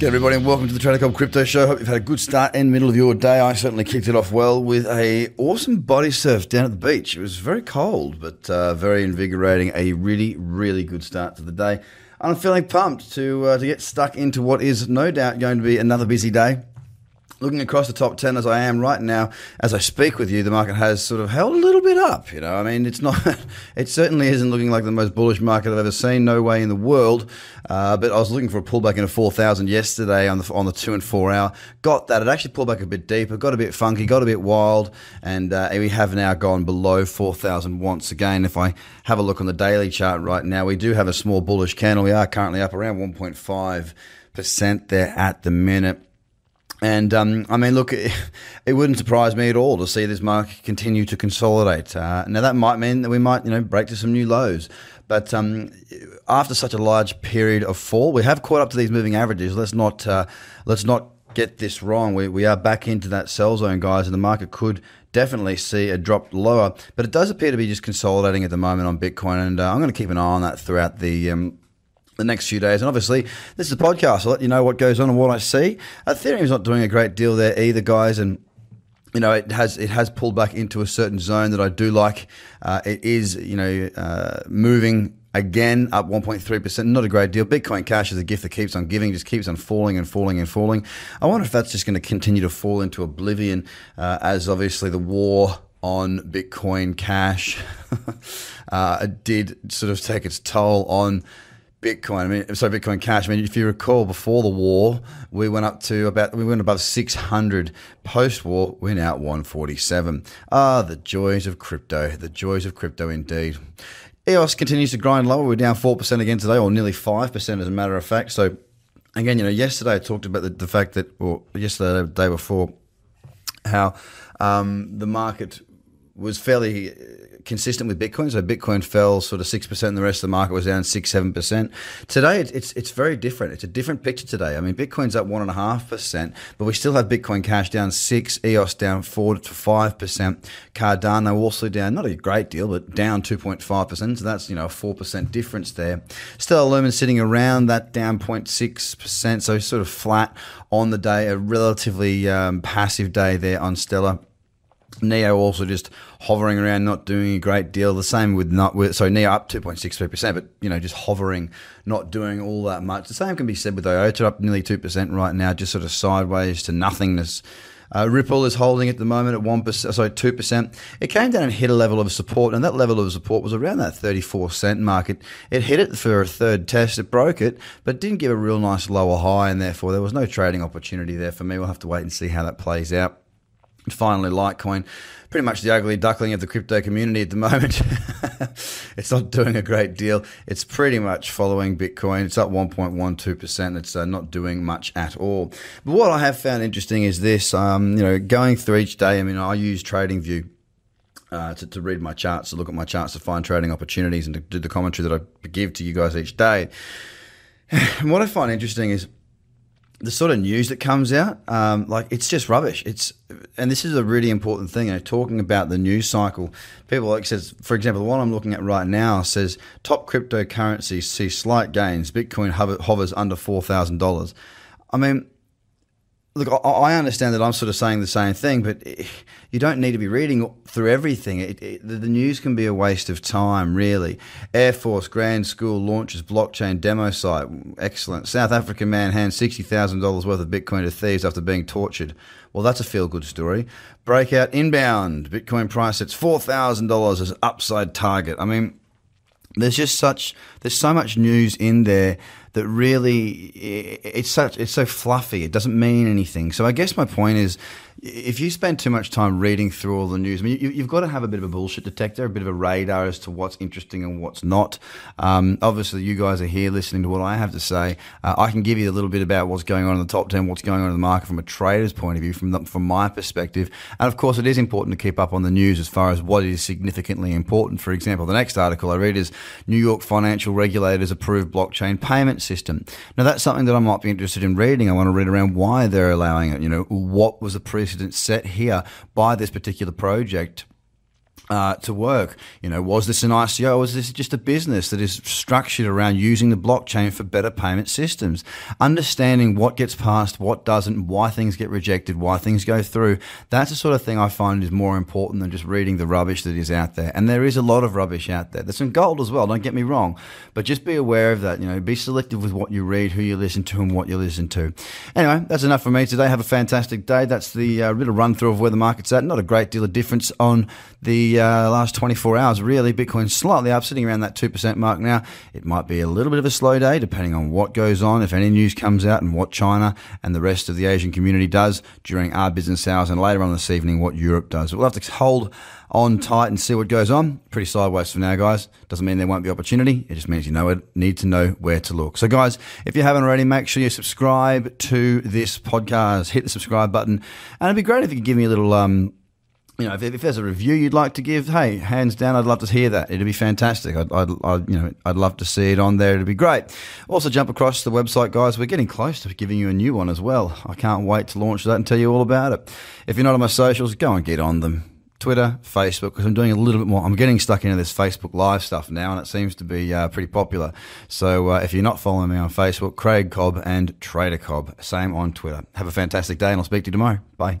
Good everybody, and welcome to the Trader Crypto Show. Hope you've had a good start and middle of your day. I certainly kicked it off well with a awesome body surf down at the beach. It was very cold, but uh, very invigorating. A really, really good start to the day. I'm feeling pumped to uh, to get stuck into what is no doubt going to be another busy day looking across the top 10 as I am right now, as I speak with you, the market has sort of held a little bit up. You know, I mean, it's not, it certainly isn't looking like the most bullish market I've ever seen. No way in the world. Uh, but I was looking for a pullback into 4,000 yesterday on the, on the two and four hour. Got that. It actually pulled back a bit deeper, got a bit funky, got a bit wild. And uh, we have now gone below 4,000 once again. If I have a look on the daily chart right now, we do have a small bullish candle. We are currently up around 1.5% there at the minute. And um, I mean, look, it, wouldn't surprise me at all to see this market continue to consolidate. Uh, now, that might mean that we might, you know, break to some new lows. But um, after such a large period of fall, we have caught up to these moving averages. Let's not uh, let's not get this wrong. We, we are back into that sell zone, guys, and the market could definitely see a drop lower. But it does appear to be just consolidating at the moment on Bitcoin, and uh, I'm going to keep an eye on that throughout the um, the next few days. And obviously, this is a podcast. I'll let you know what goes on and what I see. Ethereum's not doing a great deal there either, guys. And you know, it has it has pulled back into a certain zone that I do like. Uh, it is, you know, uh, moving again up 1.3%. Not a great deal. Bitcoin Cash is a gift that keeps on giving, just keeps on falling and falling and falling. I wonder if that's just going to continue to fall into oblivion uh, as obviously the war on Bitcoin Cash uh, did sort of take its toll on Bitcoin. I mean, sorry, Bitcoin Cash. I mean, if you recall, before the war, we went up to about we went above 600. Post war, we're now at 147. Ah, the joys of crypto. The joys of crypto, indeed. EOS continues to grind lower. We're down four percent again today, or nearly five percent, as a matter of fact. So, again, you know, yesterday I talked about the, the fact that, or yesterday, the day before, how um, the market was fairly consistent with Bitcoin. So Bitcoin fell sort of six percent, and the rest of the market was down six, seven percent. Today, it's it's very different. It's a different picture today. I mean, Bitcoin's up one and a half percent, but we still have Bitcoin Cash down six, EOS down four to five percent, Cardano also down not a great deal, but down two point five percent. So that's you know a four percent difference there. Stellar Lumen sitting around that down 0.6 percent, so sort of flat on the day. A relatively um, passive day there on Stellar. Neo also just hovering around, not doing a great deal. The same with not with so Neo up two point six three percent, but you know just hovering, not doing all that much. The same can be said with IOTA up nearly two percent right now, just sort of sideways to nothingness. Uh, Ripple is holding at the moment at one percent, sorry two percent. It came down and hit a level of support, and that level of support was around that thirty-four cent mark. It, it hit it for a third test, it broke it, but didn't give a real nice lower high, and therefore there was no trading opportunity there for me. We'll have to wait and see how that plays out. Finally, Litecoin, pretty much the ugly duckling of the crypto community at the moment. it's not doing a great deal. It's pretty much following Bitcoin. It's up 1.12%. It's uh, not doing much at all. But what I have found interesting is this, um, you know, going through each day, I mean, I use TradingView. Uh, to, to read my charts, to look at my charts, to find trading opportunities, and to do the commentary that I give to you guys each day. And what I find interesting is the sort of news that comes out, um, like it's just rubbish. It's and this is a really important thing. You know, talking about the news cycle, people like says, for example, the one I'm looking at right now says top cryptocurrencies see slight gains. Bitcoin hover, hovers under four thousand dollars. I mean, look, I understand that I'm sort of saying the same thing, but eh, you don't need to be reading through everything. It, it, the news can be a waste of time, really. Air Force Grand School launches blockchain demo site. Excellent. South African man hands $60,000 worth of Bitcoin to thieves after being tortured. Well, that's a feel good story. Breakout inbound. Bitcoin price sets $4,000 as upside target. I mean, there's just such there's so much news in there that really it's such it's so fluffy. It doesn't mean anything. So I guess my point is, if you spend too much time reading through all the news, I mean, you, have got to have a bit of a bullshit detector, a bit of a radar as to what's interesting and what's not. Um, obviously, you guys are here listening to what I have to say. Uh, I can give you a little bit about what's going on in the top ten, what's going on in the market from a trader's point of view, from the, from my perspective, and of course, it is important to keep up on the news as far as what is significantly important. For example, the next article I read is New York financial regulators approve blockchain payment system. Now, that's something that I might be interested in reading. I want to read around why they're allowing it. You know, what was the precedent set here by this particular project? Uh, to work. You know, was this an ICO or was this just a business that is structured around using the blockchain for better payment systems? Understanding what gets passed, what doesn't, why things get rejected, why things go through. That's the sort of thing I find is more important than just reading the rubbish that is out there. And there is a lot of rubbish out there. There's some gold as well, don't get me wrong. But just be aware of that. You know, be selective with what you read, who you listen to, and what you listen to. Anyway, that's enough for me today. Have a fantastic day. That's the uh, little run through of where the market's at. Not a great deal of difference on the uh, last 24 hours, really. Bitcoin slightly up, sitting around that 2% mark now. It might be a little bit of a slow day, depending on what goes on, if any news comes out, and what China and the rest of the Asian community does during our business hours, and later on this evening, what Europe does. We'll have to hold on tight and see what goes on. Pretty sideways for now, guys. Doesn't mean there won't be opportunity. It just means you know it, need to know where to look. So, guys, if you haven't already, make sure you subscribe to this podcast. Hit the subscribe button, and it'd be great if you could give me a little um, you know, if, if, there's a review you'd like to give, hey, hands down, I'd love to hear that. It'd be fantastic. I'd, I'd, I'd, you know, I'd love to see it on there. It'd be great. Also, jump across the website, guys. We're getting close to giving you a new one as well. I can't wait to launch that and tell you all about it. If you're not on my socials, go and get on them. Twitter, Facebook, because I'm doing a little bit more. I'm getting stuck into this Facebook Live stuff now, and it seems to be uh, pretty popular. So uh, if you're not following me on Facebook, Craig Cobb and Trader Cobb, same on Twitter. Have a fantastic day, and I'll speak to you tomorrow. Bye.